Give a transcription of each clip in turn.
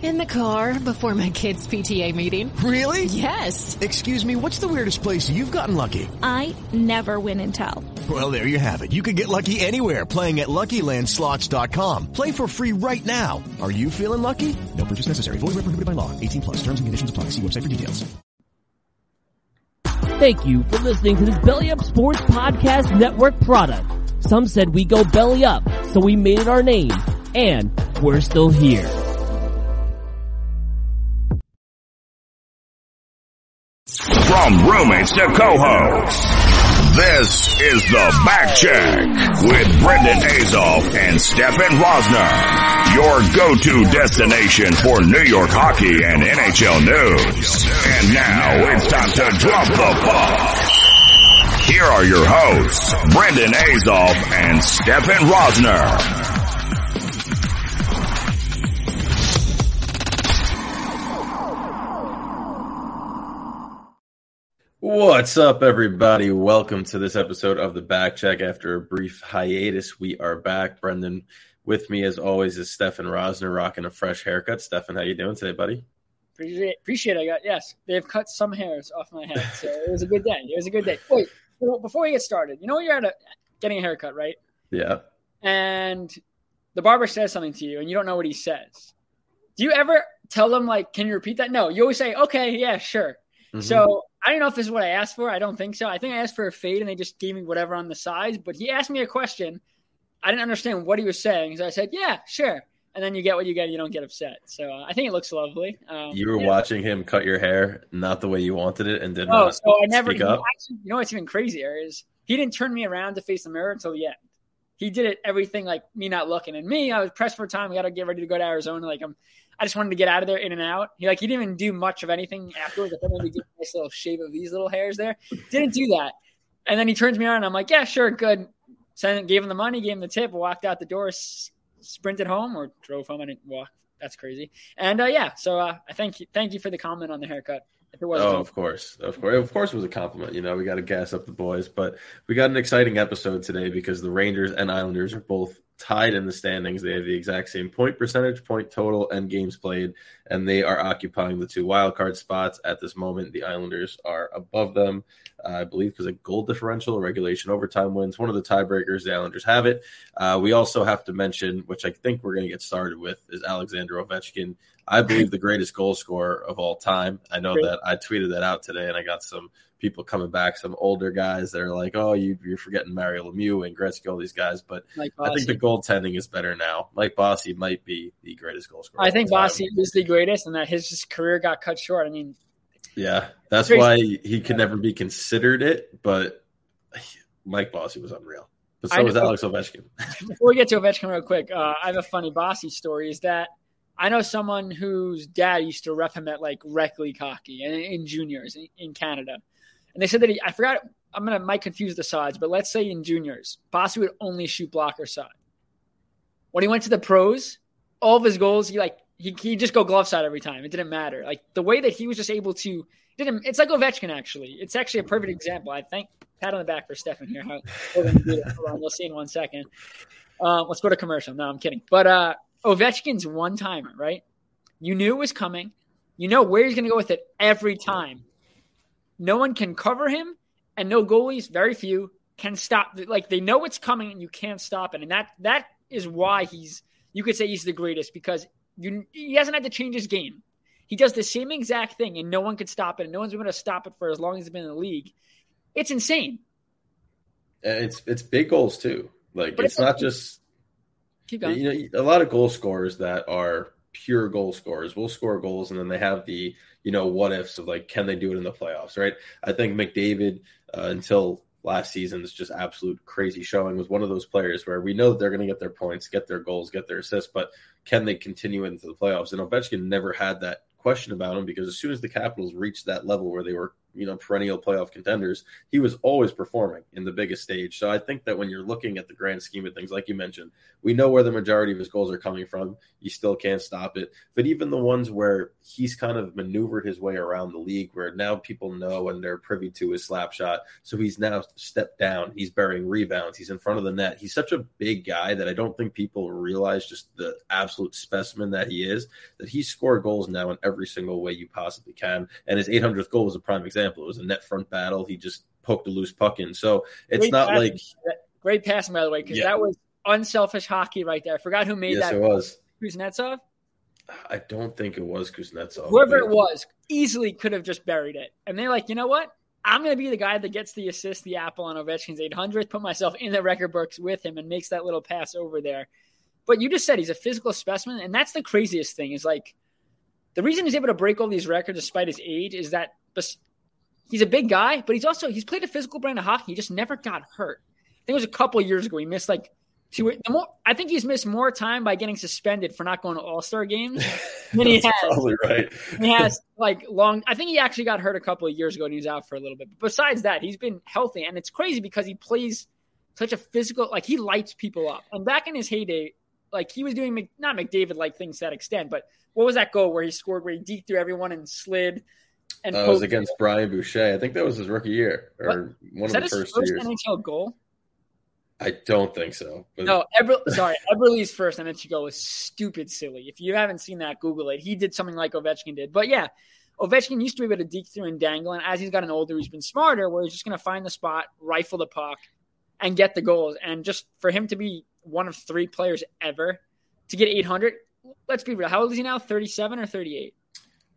In the car before my kids' PTA meeting. Really? Yes. Excuse me, what's the weirdest place you've gotten lucky? I never win and tell. Well, there you have it. You can get lucky anywhere playing at LuckyLandSlots.com. Play for free right now. Are you feeling lucky? No purchase necessary. Void where prohibited by law. 18 plus. Terms and conditions apply. See website for details. Thank you for listening to this Belly Up Sports Podcast Network product. Some said we go belly up, so we made it our name, and we're still here. From roommates to co-hosts, this is the Backcheck with Brendan Azoff and Stefen Rosner. Your go-to destination for New York hockey and NHL news. And now it's time to drop the puck. Here are your hosts, Brendan Azoff and Stefen Rosner. What's up, everybody? Welcome to this episode of the Backcheck. After a brief hiatus, we are back. Brendan, with me as always is Stefen Rosner, rocking a fresh haircut. Stefen, how you doing today, buddy? Appreciate, appreciate. I got yes. They've cut some hairs off my head, so it was a good day. It was a good day. Wait, before we get started, you know when you're at a getting a haircut, right? Yeah. And the barber says something to you, and you don't know what he says. Do you ever tell them like, "Can you repeat that?" No. You always say, "Okay, yeah, sure." Mm-hmm. So I don't know if this is what I asked for. I don't think so. I think I asked for a fade and they just gave me whatever on the sides. But he asked me a question. I didn't understand what he was saying. So I said, yeah, sure. And then you get what you get. You don't get upset. So uh, I think it looks lovely. Um, you were yeah. watching him cut your hair not the way you wanted it and did oh, not so I never, speak up. Actually, you know what's even crazier is he didn't turn me around to face the mirror until the end. He did it everything like me not looking. And me, I was pressed for time. We got to get ready to go to Arizona. Like I'm I just wanted to get out of there in and out. He like he didn't even do much of anything afterwards. I thought maybe did a nice little shave of these little hairs there. Didn't do that. And then he turns me around and I'm like, yeah, sure, good. Sent, gave him the money, gave him the tip, walked out the door, s- sprinted home or drove home. I didn't walk. That's crazy. And uh, yeah, so uh, I thank you, thank you for the comment on the haircut. If it was oh, of course, of course, of course, it was a compliment. You know, we got to gas up the boys, but we got an exciting episode today because the Rangers and Islanders are both tied in the standings. They have the exact same point percentage, point total, and games played, and they are occupying the two wildcard spots at this moment. The Islanders are above them, uh, I believe, because of goal differential, regulation, overtime wins. One of the tiebreakers, the Islanders have it. Uh, we also have to mention, which I think we're going to get started with, is Alexander Ovechkin. I believe the greatest goal scorer of all time. I know that I tweeted that out today, and I got some people coming back, some older guys that are like, "Oh, you, are forgetting Mario Lemieux and Gretzky, all these guys." But I think the goaltending is better now. Mike Bossy might be the greatest goal scorer. I think Bossy is the greatest, and that his career got cut short. I mean, yeah, that's why he could never be considered it. But Mike Bossy was unreal. But so was Alex Ovechkin. Before we get to Ovechkin, real quick, uh, I have a funny Bossy story. Is that I know someone whose dad used to rep him at like Rec League hockey and in juniors in, in Canada. And they said that he, I forgot, I'm going to, might confuse the sides, but let's say in juniors, Bossy would only shoot blocker side. When he went to the pros, all of his goals, he like, he, he just go glove side every time. It didn't matter. Like the way that he was just able to, didn't, it's like Ovechkin actually. It's actually a perfect example. I think pat on the back for Stefen here. How, Hold on, we'll see in one second. Uh, let's go to commercial. No, I'm kidding. But uh, Ovechkin's one timer, right? You knew it was coming. You know where he's going to go with it every time. No one can cover him, and no goalies, very few, can stop. Like they know it's coming, and you can't stop it. And that that is why he's. You could say he's the greatest because you, he hasn't had to change his game. He does the same exact thing, and no one could stop it. And no one's been able to stop it for as long as he's been in the league. It's insane. Uh, it's it's big goals too. Like it's, it's not just. You know, a lot of goal scorers that are pure goal scorers will score goals, and then they have the you know what ifs of like can they do it in the playoffs, right? I think McDavid uh, until last season's just absolute crazy showing was one of those players where we know that they're going to get their points, get their goals, get their assists, but can they continue into the playoffs? And Ovechkin never had that question about him because as soon as the Capitals reached that level where they were you know perennial playoff contenders, he was always performing in the biggest stage. So I think that when you're looking at the grand scheme of things, like you mentioned, we know where the majority of his goals are coming from. You still can't stop it. But even the ones where he's kind of maneuvered his way around the league, where now people know and they're privy to his slap shot, so he's now stepped down. He's burying rebounds. He's in front of the net. He's such a big guy that I don't think people realize just the absolute specimen that he is. That he scored goals now in every single way you possibly can. And his 800th goal was a prime example. It was a net front battle. He just poked a loose puck in. So it's Great not passing. like Great passing, by the way, because Yeah. that was unselfish hockey right there. I forgot who made yes, that. it was. Kuznetsov? I don't think it was Kuznetsov. Whoever but- it was easily could have just buried it. And they're like, you know what? I'm going to be the guy that gets the assist, the apple on Ovechkin's 800th, put myself in the record books with him and makes that little pass over there. But you just said he's a physical specimen. And that's the craziest thing is like the reason he's able to break all these records despite his age is that he's a big guy, but he's also, he's played a physical brand of hockey. He just never got hurt. I think it was a couple of years ago. He missed like two, more, I think he's missed more time by getting suspended for not going to all star games than he has probably right. he has like long. I think he actually got hurt a couple of years ago and he was out for a little bit. But besides that, he's been healthy, and it's crazy because he plays such a physical. Like he lights people up. And back in his heyday, like he was doing Mc, not McDavid like things to that extent, but what was that goal where he scored where he deked through everyone and slid? And uh, That was poked- against Brian Boucher. I think that was his rookie year or one is of the first, first years. NHL goal? I don't think so. But No, Eber, sorry, Eberle's first NHL goal was stupid silly. If you haven't seen that, Google it. He did something like Ovechkin did. But yeah, Ovechkin used to be able to deke through and dangle, and as he's gotten older, he's been smarter, where he's just going to find the spot, rifle the puck, and get the goals. And just for him to be one of three players ever to get 800, let's be real. How old is he now? 37 or 38?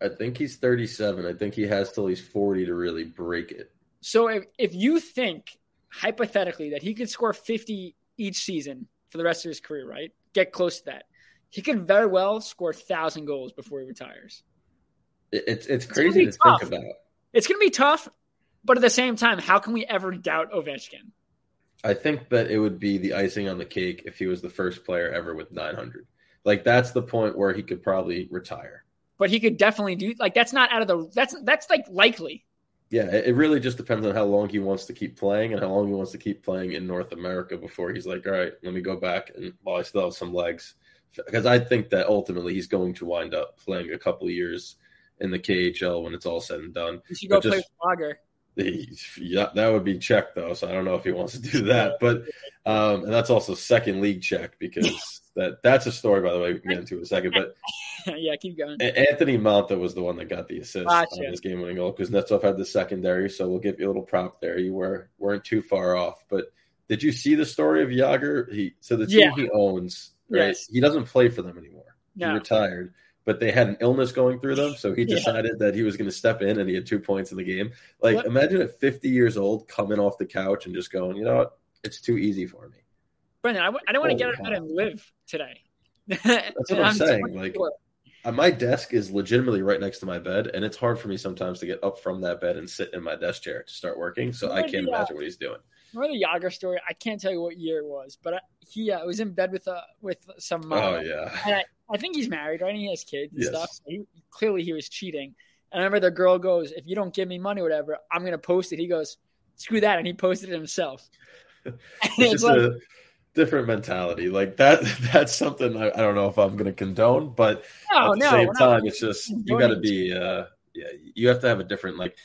I think he's 37. I think he has till he's 40 to really break it. So if, if you think hypothetically that he could score 50 each season for the rest of his career, right? Get close to that. He could very well score 1,000 goals before he retires. It- It's it's crazy be to tough. think about. It's going to be tough, but at the same time, how can we ever doubt Ovechkin? I think that it would be the icing on the cake if he was the first player ever with 900. Like that's the point where he could probably retire. But he could definitely do like that's not out of the that's that's like likely. Yeah, it really just depends on how long he wants to keep playing and how long he wants to keep playing in North America before he's like, all right, let me go back and while I still have some legs, because I think that ultimately he's going to wind up playing a couple of years in the KHL when it's all said and done. You should go play just- with Jagr. He- yeah, that would be Czech though, so I don't know if he wants to do that. But um, and that's also second league Czech because that that's a story by the way we can get into in a second. But yeah, keep going. Anthony Mantha was the one that got the assist Gotcha. on his game winning goal because Netsov had the secondary, so we'll give you a little prop there. You were weren't too far off. But did you see the story of Jagr? He so the team Yeah. he owns, right? Yes. He doesn't play for them anymore. He retired. But they had an illness going through them, so he Yeah. decided that he was going to step in, and he had two points in the game. Like, What? imagine at 50 years old coming off the couch and just going, you know what? It's too easy for me. Brendan, I, w- I don't want to get out and live today. That's what I'm, saying. Like, uh, my desk is legitimately right next to my bed, and it's hard for me sometimes to get up from that bed and sit in my desk chair to start working. So I can't imagine what he's doing. Remember the Jagr story? I can't tell you what year it was, but I, he uh, was in bed with uh, with some. Oh yeah, And I, I think he's married, right? And he has kids and Yes. stuff. So he, clearly, he was cheating. And I remember the girl goes, "If you don't give me money, or whatever, I'm gonna post it." He goes, "Screw that," and he posted it himself. It's like, a different mentality. Like that. That's something I, I don't know if I'm going to condone, but no, at the no, same time, it's just you got to be. Uh, yeah, you have to have a different like.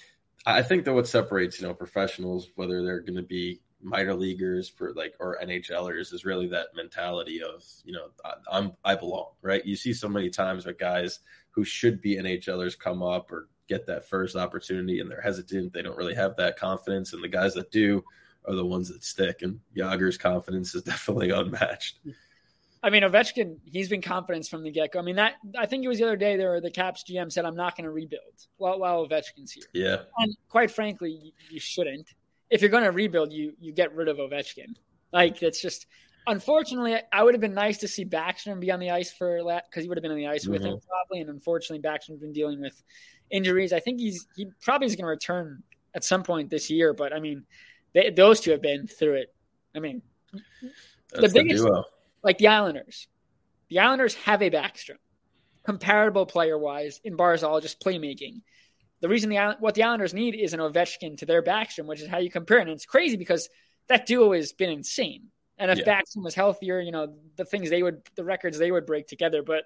I think that what separates you know professionals, whether they're going to be minor leaguers for like or NHLers, is really that mentality of you know I, I'm I belong. Right? You see so many times where guys who should be NHLers come up or get that first opportunity and they're hesitant. They don't really have that confidence, and the guys that do are the ones that stick. And Jagr's confidence is definitely unmatched. I mean, Ovechkin, he's been confidence from the get go. I mean, that I think it was the other day there, the Caps GM said, "I'm not going to rebuild while, while Ovechkin's here." Yeah. And quite frankly, you, you shouldn't. If you're going to rebuild, you you get rid of Ovechkin. Like it's just, unfortunately, I would have been nice to see Backstrom be on the ice for that because he would have been on the ice with him mm-hmm. probably. And unfortunately, Backstrom's been dealing with injuries. I think he's he probably is going to return at some point this year. But I mean, they, those two have been through it. I mean, That's The the, biggest- duo. like the Islanders. The Islanders have a Backstrom, comparable player wise in Barzal, just playmaking. the reason the what the Islanders need is an Ovechkin to their Backstrom, which is how you compare it. And it's crazy because that duo has been insane. And if yeah. Backstrom was healthier, you know, the things they would, the records they would break together. But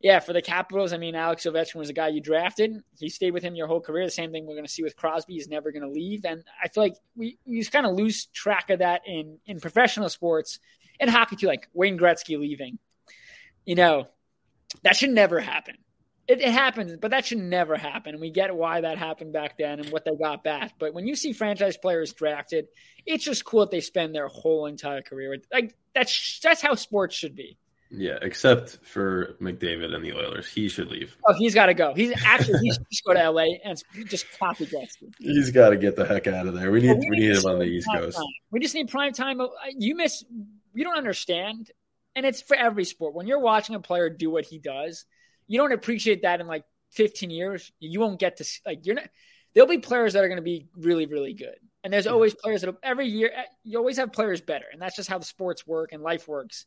yeah, for the Capitals, I mean, Alex Ovechkin was a guy you drafted. He stayed with him your whole career. The same thing we're going to see with Crosby. He's never going to leave. And I feel like we, we just kind of lose track of that in, in professional sports and hockey too, like Wayne Gretzky leaving. You know, that should never happen. It, it, happens, but that should never happen. And we get why that happened back then and what they got back. But when you see franchise players drafted, it's just cool that they spend their whole entire career like that's that's how sports should be. Yeah, except for McDavid and the Oilers, he should leave. Oh, he's got to go. He's actually he should just go to LA and just copy Gretzky. He's got to get the heck out of there. We need we, we need him on the East Coast. Time. We just need prime time. You miss. You don't understand, and it's for every sport. When you're watching a player do what he does you don't appreciate that in like 15 years. You won't get to like you're not. There'll be players that are going to be really, really good, and there's always players that every year eh, you always have players better, and that's just how the sports work and life works.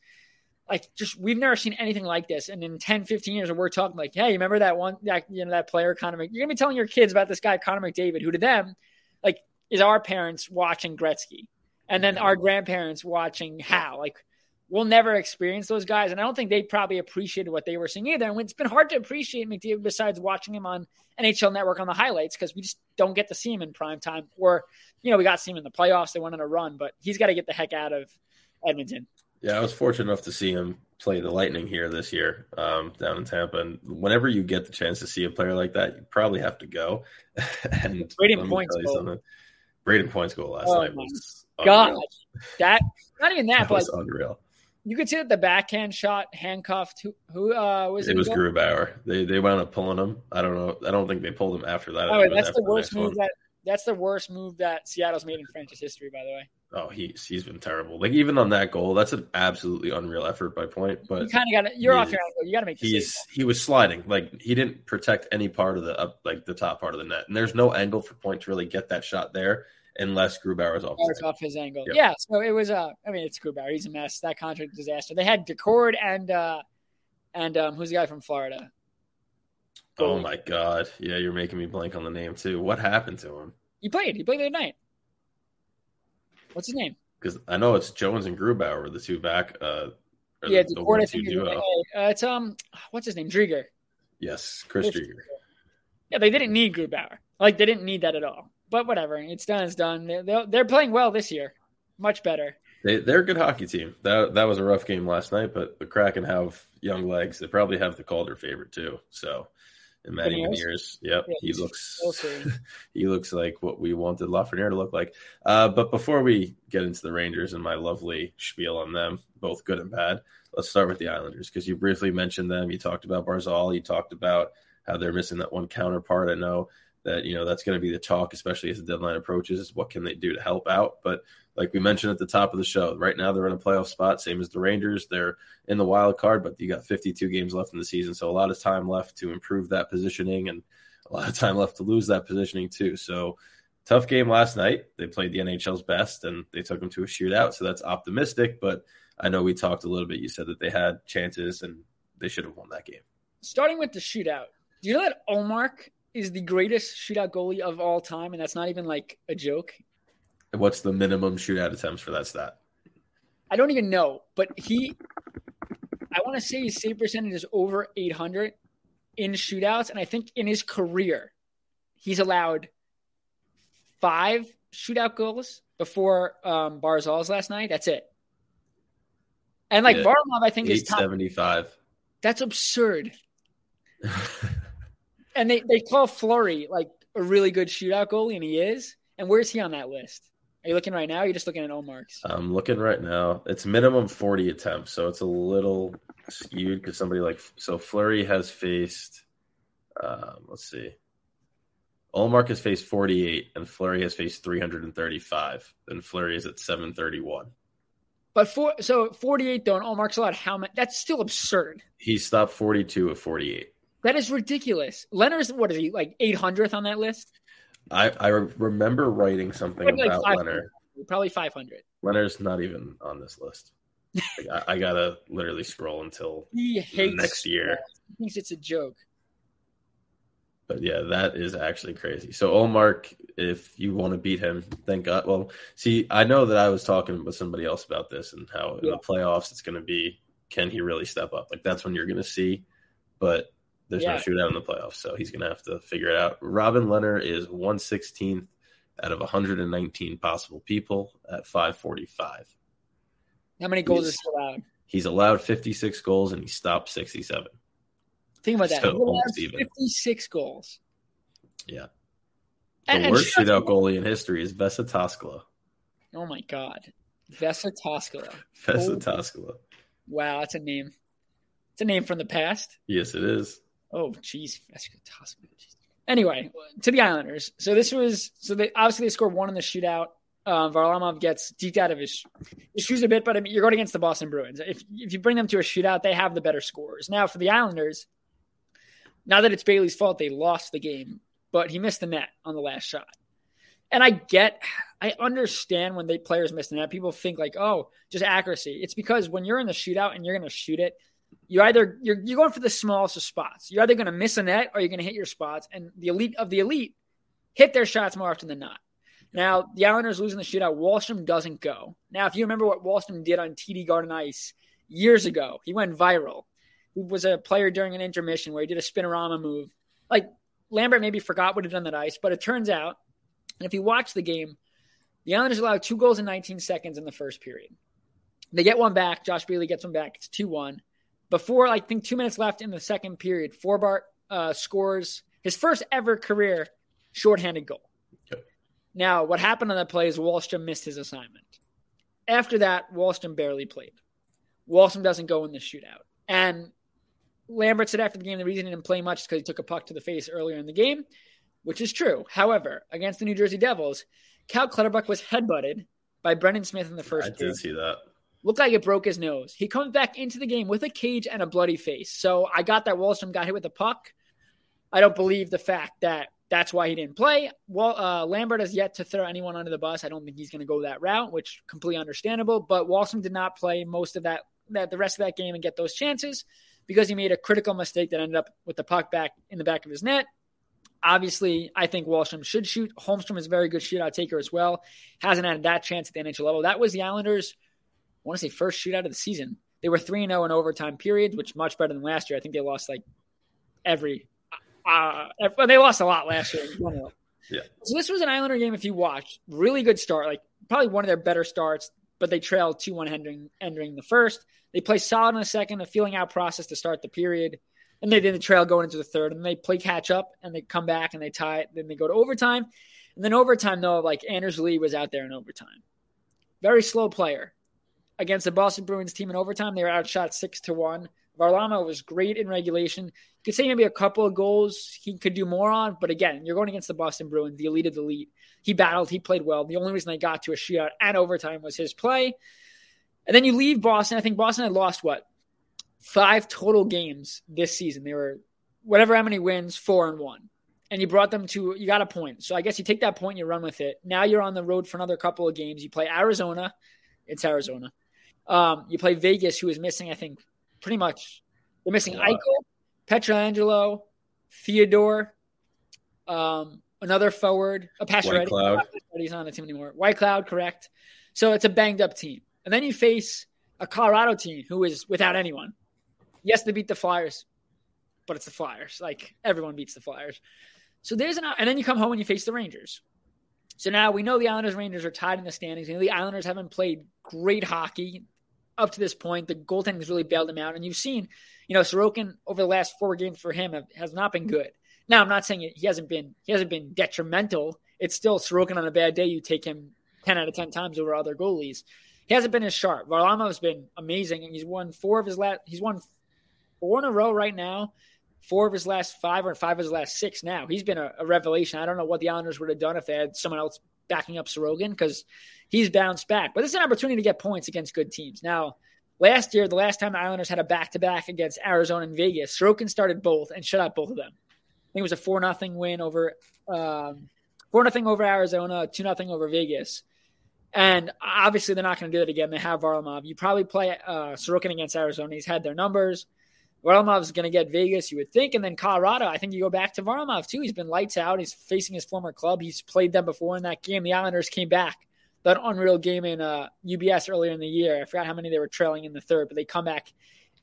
Like just we've never seen anything like this, and in 10, 15 years, we're talking like, hey, you remember that one, that you know, that player Connor. You're gonna be telling your kids about this guy Connor McDavid, who to them, like, is our parents watching Gretzky, and then our grandparents watching how Like we'll never experience those guys. And I don't think they probably appreciated what they were seeing either. And it's been hard to appreciate McDavid besides watching him on NHL Network on the highlights because we just don't get to see him in prime time. Or, you know, we got to see him in the playoffs. They went on a run, but he's got to get the heck out of Edmonton. Yeah, I was fortunate enough to see him play the Lightning here this year um, down in Tampa. And whenever you get the chance to see a player like that, you probably have to go. and Brayden Point's goal. Brayden Point's goal last oh, night was God. That not even that, that but was like, unreal you could see that the backhand shot handcuffed. Who, who uh, was it? It was Grubauer. They they wound up pulling him. I don't know. I don't think they pulled him after that. Oh, that's the worst move that that's the worst move that Seattle's made in franchise history. By the way. Oh, he's he's been terrible. Like even on that goal, that's an absolutely unreal effort by Point. But you kind of got you're off your angle. You got to make. He's he was sliding. Like he didn't protect any part of the up like the top part of the net, and there's no angle for Point to really get that shot there unless Grubauer is off. His off his angle. Yep. Yeah. So it was. Uh, I mean, it's Grubauer. He's a mess. That contract disaster. They had Daccord and uh, and um, who's the guy from Florida? Oh my God! Yeah, you're making me blank on the name too. What happened to him? He played. He played the other night. What's his name? Because I know it's Jones and Grubauer the two back. Uh, yeah, the, Daccord. I think is, uh, it's um, what's his name? Driedger. Yes, Chris, Chris Driedger. Yeah, they didn't need Grubauer. Like they didn't need that at all but whatever. It's done. It's done. They're, they're playing well this year, much better. They, they're a good hockey team. That that was a rough game last night, but the Kraken have young legs. They probably have the Calder favorite too. So, in many years, yep, yeah, he looks he looks like what we wanted Lafreniere to look like. Uh, but before we get into the Rangers and my lovely spiel on them, both good and bad, let's start with the Islanders because you briefly mentioned them. You talked about Barzal. You talked about how they're missing that one counterpart. I know that you know that's going to be the talk, especially as the deadline approaches. What can they do to help out? But like we mentioned at the top of the show, right now they're in a playoff spot, same as the Rangers. They're in the wild card, but you got 52 games left in the season, so a lot of time left to improve that positioning, and a lot of time left to lose that positioning too. So tough game last night. They played the NHL's best, and they took them to a shootout, so that's optimistic. But I know we talked a little bit. You said that they had chances, and they should have won that game. Starting with the shootout, do you know that Ullmark is the greatest shootout goalie of all time, and that's not even like a joke. What's the minimum shootout attempts for that stat? I don't even know, but he, I want to say his save percentage is over 800 in shootouts, and I think in his career, he's allowed five shootout goals before um, Barzal's last night. That's it. And like yeah, Varlamov, I think is top. 75. That's absurd. and they, they call Fleury like a really good shootout goalie, and he is. And where's he on that list? Are you looking right now? Or are you just looking at Ullmark's? I'm looking right now. It's minimum 40 attempts, so it's a little skewed because somebody like so Fleury has faced. Um, let's see. Ullmark has faced 48, and Fleury has faced 335, and Fleury is at 731. But for so 48 though, and Ullmark's allowed how many? That's still absurd. He stopped 42 of 48. That is ridiculous. Lehner's what is he like 800th on that list? I I remember writing something like about Lehner. Probably 500. Lehner's not even on this list. like, I, I, gotta literally scroll until he hates next year. He thinks it's a joke. But yeah, that is actually crazy. So Ullmark, if you want to beat him, thank God. Well, see, I know that I was talking with somebody else about this and how in Yeah. the playoffs it's going to be, can he really step up? Like that's when you're going to see. But there's no shootout in the playoffs, so he's going to have to figure it out. Robin Lehner is 116th out of 119 possible people at 545. How many goals He's- is he allowed? He's allowed 56 goals and he stopped 67. Think about that. So He allowed almost even. 56 goals. Yeah. The And- and worst shootouts- shootout goalie in history is Vesa Toskala. Oh my God. Vesa Toskala. Vesa. Toskala. Wow, that's a name. It's a name from the past. Yes, it is. Oh, jeez. Anyway, to the Islanders. So this was so they obviously they scored one in the shootout. Um, Varlamov gets deked out of his, his shoes a bit, but I mean, you're going against the Boston Bruins. If if you bring them to a shootout, they have the better scores. Now for the Islanders, now that it's Bailey's fault, they lost the game, but he missed the net on the last shot. And I get, I understand when they players miss the net. People think like, oh, just accuracy. It's because when you're in the shootout and you're going to shoot it, you either you're you're going for the smallest of spots. You're either going to miss a net or you're going to hit your spots. And the elite of the elite hit their shots more often than not. Now the Islanders losing the shootout. Wahlstrom doesn't go. Now, if you remember what Wahlstrom did on TD Garden Ice years ago, he went viral. He was a player during an intermission where he did a spinorama move. Like Lambert maybe forgot what he'd done that ice, but it turns out, and if you watch the game, the Islanders allowed two goals in 19 seconds in the first period. They get one back. Josh Bailey gets one back. It's 2 1. Before, I think, two minutes left in the second period, Forbort uh, scores his first ever career shorthanded goal. Yep. Now, what happened on that play is Wahlstrom missed his assignment. After that, Wahlstrom barely played. Wahlstrom doesn't go in the shootout. And Lambert said after the game the reason he didn't play much is because he took a puck to the face earlier in the game, which is true. However, against the New Jersey Devils, Cal Clutterbuck was headbutted by Brendan Smith in the first I did see that. Looked like it broke his nose. He comes back into the game with a cage and a bloody face. So I got that Wahlstrom got hit with the puck. I don't believe the fact that that's why he didn't play. Well, uh, Lambert has yet to throw anyone under the bus. I don't think he's going to go that route, which completely understandable. But Wahlstrom did not play most of that, that the rest of that game and get those chances because he made a critical mistake that ended up with the puck back in the back of his net. Obviously, I think Wahlstrom should shoot. Holmstrom is a very good shootout taker as well. Hasn't had that chance at the NHL level. That was the Islanders' want to say first shootout of the season. They were 3 0 in overtime periods, which much better than last year. I think they lost like every. Uh, well, they lost a lot last year. Yeah. So this was an Islander game. If you watched, really good start. Like probably one of their better starts. But they trailed two one entering entering the first. They play solid in the second, a feeling out process to start the period, and they did the trail going into the third. And they play catch up, and they come back and they tie it. Then they go to overtime, and then overtime though, like Anders Lee was out there in overtime. Very slow player against the Boston Bruins team in overtime. They were outshot six to one. Varlamov was great in regulation. You could say maybe a couple of goals he could do more on, but again, you're going against the Boston Bruins, the elite of the elite. He battled, he played well. The only reason they got to a shootout and overtime was his play. And then you leave Boston. I think Boston had lost what five total games this season. They were whatever how many wins, four and one. And you brought them to you got a point. So I guess you take that point, you run with it. Now you're on the road for another couple of games. You play Arizona. It's Arizona. Um, you play Vegas, who is missing, I think, pretty much. They're missing lot. Eichel, Pietrangelo, Theodore, um, another forward, a Pacioretty. Cloud. He's not on the team anymore. Whitecloud, correct. So it's a banged up team. And then you face a Colorado team who is without anyone. Yes, they beat the Flyers, but it's the Flyers. Like everyone beats the Flyers. So there's an, and then you come home and you face the Rangers. So now we know the Islanders Rangers are tied in the standings. We know the Islanders haven't played great hockey up to this point. The goaltending has really bailed him out. And you've seen, you know, Sorokin over the last four games for him have, has not been good. Now I'm not saying he hasn't been he hasn't been detrimental. It's still Sorokin on a bad day. You take him ten out of ten times over other goalies. He hasn't been as sharp. Varlamov's been amazing, and he's won four of his last. He's won four in a row right now. Four of his last five or five of his last six. Now he's been a, a revelation. I don't know what the Islanders would have done if they had someone else backing up Sorokin because he's bounced back. But this is an opportunity to get points against good teams. Now, last year, the last time the Islanders had a back to back against Arizona and Vegas, Sorokin started both and shut out both of them. I think it was a four nothing win over um, four nothing over Arizona, two nothing over Vegas. And obviously, they're not going to do that again. They have Varlamov. You probably play uh, Sorokin against Arizona. He's had their numbers. Varlamov's going to get Vegas, you would think. And then Colorado, I think you go back to Varlamov, too. He's been lights out. He's facing his former club. He's played them before in that game. The Islanders came back. That unreal game in uh, UBS earlier in the year. I forgot how many they were trailing in the third, but they come back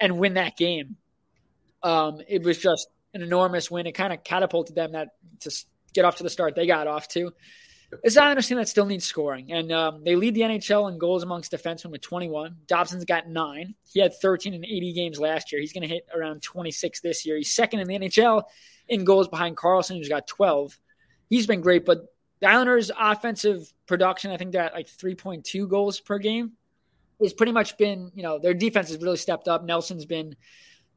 and win that game. Um, it was just an enormous win. It kind of catapulted them that to get off to the start they got off to. It's not understand that still needs scoring, and um, they lead the NHL in goals amongst defensemen with 21. Dobson's got nine. He had 13 in 80 games last year. He's going to hit around 26 this year. He's second in the NHL in goals behind Carlson, who's got 12. He's been great, but the Islanders' offensive production, I think they're at like 3.2 goals per game, has pretty much been, you know, their defense has really stepped up. Nelson's been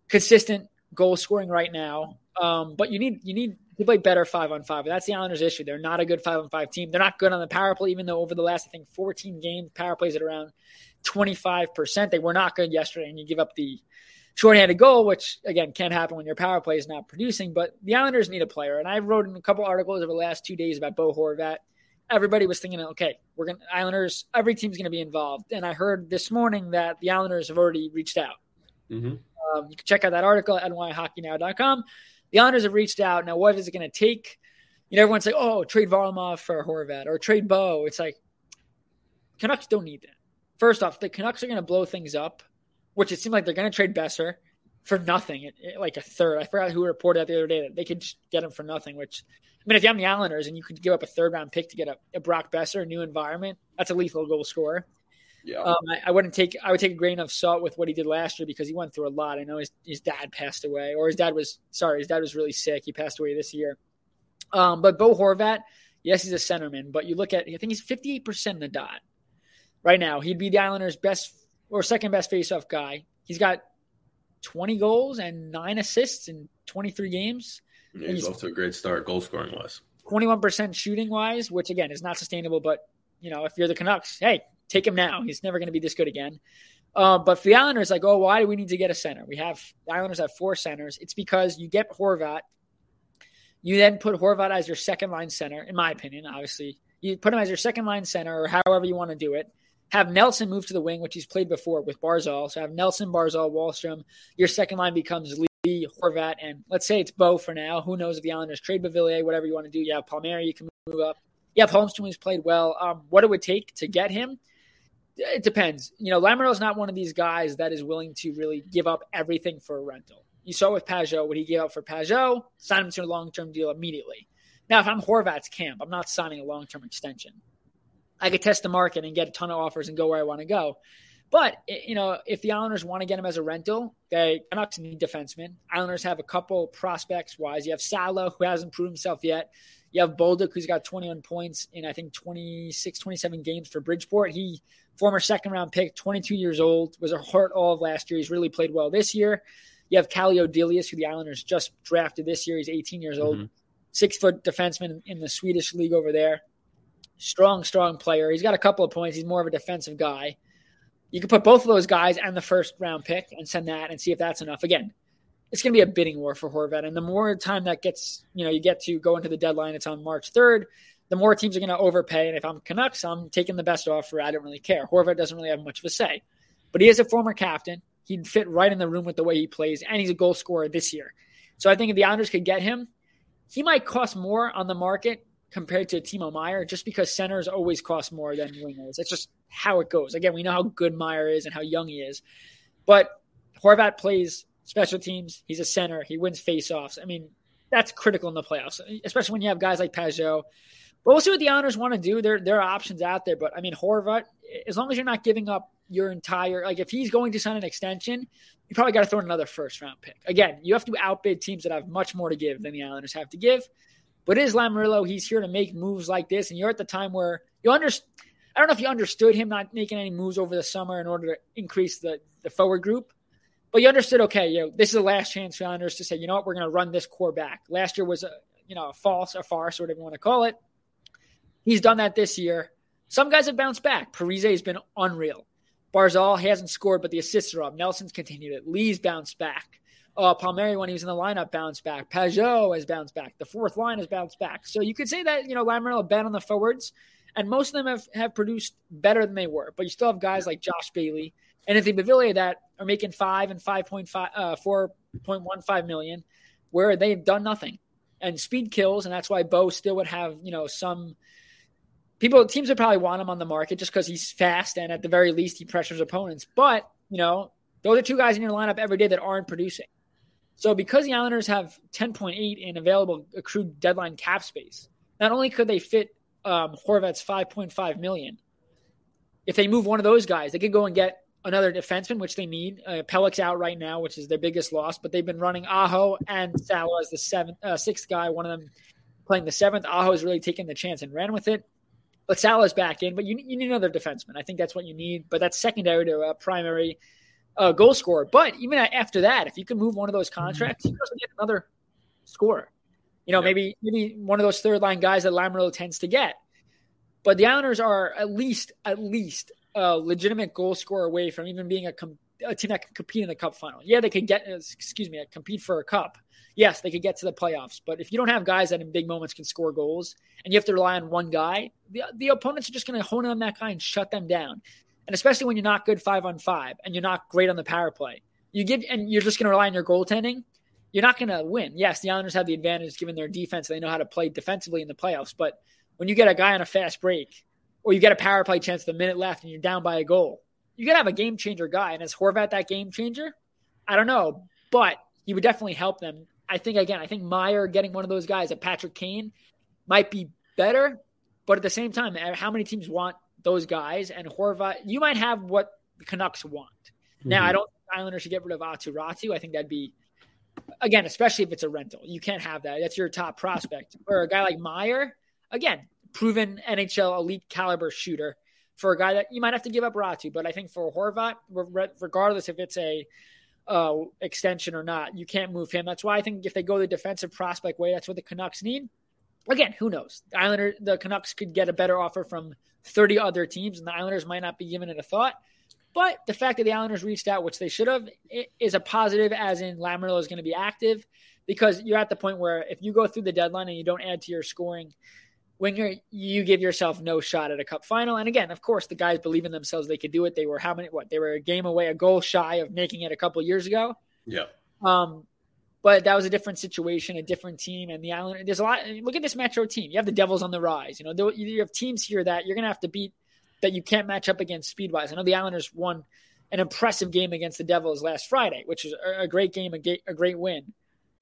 consistent goal scoring right now. Um, but you need you need to play better five on five. That's the Islanders' issue. They're not a good five on five team. They're not good on the power play, even though over the last I think 14 games, power plays at around 25 percent. They were not good yesterday, and you give up the shorthanded goal, which again can't happen when your power play is not producing. But the Islanders need a player, and I wrote in a couple articles over the last two days about Bo Horvat. Everybody was thinking, okay, we're going to Islanders. Every team's going to be involved, and I heard this morning that the Islanders have already reached out. Mm-hmm. Um, you can check out that article at nyhockeynow.com. The Islanders have reached out. Now, what is it going to take? You know, everyone's like, oh, trade Varlamov for Horvat or trade Bo. It's like, Canucks don't need that. First off, the Canucks are going to blow things up, which it seems like they're going to trade Boeser for nothing, it, it, like a third. I forgot who reported that the other day that they could get him for nothing, which, I mean, if you have the Islanders and you could give up a third round pick to get a, a Brock Boeser, a new environment, that's a lethal goal scorer. Yeah. Um, I, I, wouldn't take I would take a grain of salt with what he did last year because he went through a lot. I know his, his dad passed away, or his dad was sorry, his dad was really sick. He passed away this year. Um, but Bo Horvat, yes, he's a centerman, but you look at I think he's fifty eight percent in the dot right now. He'd be the Islanders' best or second best faceoff guy. He's got twenty goals and nine assists in twenty three games. Yeah, he's, he's off to a great start, goal scoring wise. Twenty one percent shooting wise, which again is not sustainable, but you know, if you're the Canucks, hey, take him now. He's never going to be this good again. Uh, but for the Islanders, like, oh, why do we need to get a center? We have the Islanders have four centers. It's because you get Horvat. You then put Horvat as your second line center, in my opinion. Obviously, you put him as your second line center, or however you want to do it. Have Nelson move to the wing, which he's played before with Barzal. So have Nelson, Barzal, Wahlstrom. Your second line becomes Lee, Horvat, and let's say it's Bo for now. Who knows if the Islanders trade Beauvillier, whatever you want to do. You have Palmieri, you can move up. You have Holmstrom, who's played well. Um, what it would take to get him it depends. You know, is not one of these guys that is willing to really give up everything for a rental. You saw with Pageau what he gave up for Pageau, signed him to a long term deal immediately. Now, if I'm Horvat's camp, I'm not signing a long term extension. I could test the market and get a ton of offers and go where I want to go. But you know, if the Islanders want to get him as a rental, they Canucks need defensemen. Islanders have a couple prospects wise. You have Salo, who hasn't proved himself yet. You have Bolduc, who's got 21 points in I think 26, 27 games for Bridgeport. He former second round pick, 22 years old, was a heart all of last year. He's really played well this year. You have Calle Odelius, who the Islanders just drafted this year. He's 18 years old, mm-hmm. six foot defenseman in the Swedish league over there. Strong, strong player. He's got a couple of points. He's more of a defensive guy. You can put both of those guys and the first round pick and send that and see if that's enough. Again, it's going to be a bidding war for Horvat. And the more time that gets, you know, you get to go into the deadline, it's on March 3rd the more teams are going to overpay. And if I'm Canucks, I'm taking the best offer. I don't really care. Horvat doesn't really have much of a say, but he is a former captain. He'd fit right in the room with the way he plays, and he's a goal scorer this year. So I think if the Islanders could get him, he might cost more on the market compared to Timo Meier, just because centers always cost more than wingers. That's just how it goes. Again, we know how good Meyer is and how young he is, but Horvat plays special teams. He's a center. He wins faceoffs. I mean, that's critical in the playoffs, especially when you have guys like Pageau but we'll see what the Islanders want to do. There, there are options out there. But I mean, Horvat, as long as you're not giving up your entire, like if he's going to sign an extension, you probably got to throw in another first round pick. Again, you have to outbid teams that have much more to give than the Islanders have to give. But it is Lamoriello. He's here to make moves like this. And you're at the time where you understand. I don't know if you understood him not making any moves over the summer in order to increase the, the forward group. But you understood, okay, you know, this is the last chance for Islanders to say, you know what, we're going to run this core back. Last year was a, you know, a false, a farce, whatever you want to call it. He's done that this year. Some guys have bounced back. Parise has been unreal. Barzal hasn't scored, but the assists are up. Nelson's continued it. Lee's bounced back. Uh, Palmieri, when he was in the lineup, bounced back. Pageau has bounced back. The fourth line has bounced back. So you could say that, you know, Lamoriello bet on the forwards, and most of them have, have produced better than they were. But you still have guys like Josh Bailey and Anthony Beauvillier that are making five and 5.5, uh, four 0.15 million, where they've done nothing. And speed kills, and that's why Bo still would have, you know, some people teams would probably want him on the market just because he's fast and at the very least he pressures opponents. But, you know, those are two guys in your lineup every day that aren't producing. So because the Islanders have 10.8 in available accrued deadline cap space, not only could they fit um, Horvat's 5.5 million, if they move one of those guys, they could go and get another defenseman, which they need. Uh, out right now, which is their biggest loss, but they've been running Aho and Salo as the seventh, uh, sixth guy. One of them playing the seventh. Aho has really taken the chance and ran with it. But Salo's back in, but you, you need another defenseman. I think that's what you need. But that's secondary to a primary uh, goal scorer. But even after that, if you can move one of those contracts, you can also get another scorer. You know, yeah. maybe maybe one of those third line guys that Lamoriello tends to get. But the Islanders are at least at least a legitimate goal scorer away from even being a, com- a team that can compete in the Cup final. Yeah, they can get excuse me, uh, compete for a cup. Yes, they could get to the playoffs. But if you don't have guys that in big moments can score goals, and you have to rely on one guy, the the opponents are just going to hone in on that guy and shut them down. And especially when you're not good five on five and you're not great on the power play, you give and you're just going to rely on your goaltending. You're not going to win. Yes, the Islanders have the advantage given their defense; they know how to play defensively in the playoffs. But when you get a guy on a fast break or you get a power play chance the minute left and you're down by a goal, you to have a game changer guy. And is Horvat that game changer? I don't know, but he would definitely help them. I think again, I think Meier getting one of those guys at Patrick Kane might be better, but at the same time, uh, how many teams want those guys? And Horvat, you might have what the Canucks want. Mm-hmm. Now, I don't think Islanders should get rid of Aatu Räty. I think that'd be again, especially if it's a rental. You can't have that. That's your top prospect. Or a guy like Meier, again, proven NHL elite caliber shooter for a guy that you might have to give up Räty. But I think for Horvat, regardless if it's a uh, extension or not, you can't move him. That's why I think if they go the defensive prospect way, that's what the Canucks need. Again, who knows? The Islander, the Canucks could get a better offer from 30 other teams, and the Islanders might not be giving it a thought. But the fact that the Islanders reached out, which they should have, is a positive, as in Lamoriello is going to be active because you're at the point where if you go through the deadline and you don't add to your scoring winger, you give yourself no shot at a cup final. And again, of course, the guys believe in themselves; they could do it. They were how many? What they were a game away, a goal shy of making it a couple years ago. Yeah. Um, but that was a different situation, a different team, and the Island. There's a lot. Look at this Metro team. You have the Devils on the rise. You know, you have teams here that you're going to have to beat that you can't match up against speed wise. I know the Islanders won an impressive game against the Devils last Friday, which is a great game, a great win.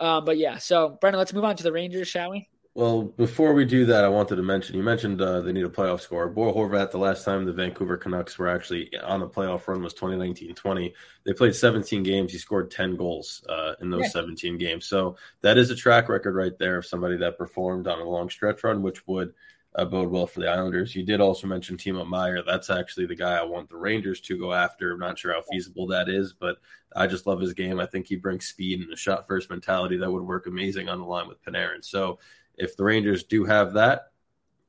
Um, but yeah, so Brendan, let's move on to the Rangers, shall we? Well, before we do that, I wanted to mention you mentioned uh, they need a playoff score. Bo Horvat, the last time the Vancouver Canucks were actually on the playoff run was 2019-20. They played 17 games. He scored 10 goals uh, in those yeah. 17 games. So that is a track record right there of somebody that performed on a long stretch run, which would uh, bode well for the Islanders. You did also mention Timo Meier. That's actually the guy I want the Rangers to go after. I'm not sure how feasible that is, but I just love his game. I think he brings speed and a shot first mentality that would work amazing on the line with Panarin. So if the Rangers do have that,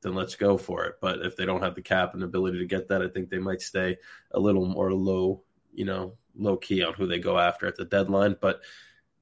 then let's go for it. But if they don't have the cap and ability to get that, I think they might stay a little more low, you know, low key on who they go after at the deadline. But